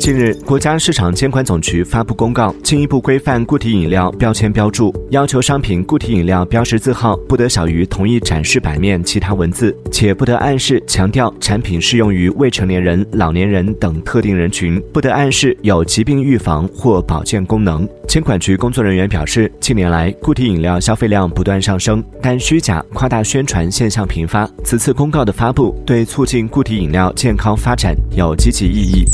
近日，国家市场监管总局发布公告，进一步规范固体饮料标签标注，要求商品固体饮料标识字号不得小于同一展示版面其他文字，且不得暗示强调产品适用于未成年人、老年人等特定人群，不得暗示有疾病预防或保健功能。监管局工作人员表示，近年来固体饮料消费量不断上升，但虚假、夸大宣传现象频发。此次公告的发布，对促进固体饮料健康发展有积极意义。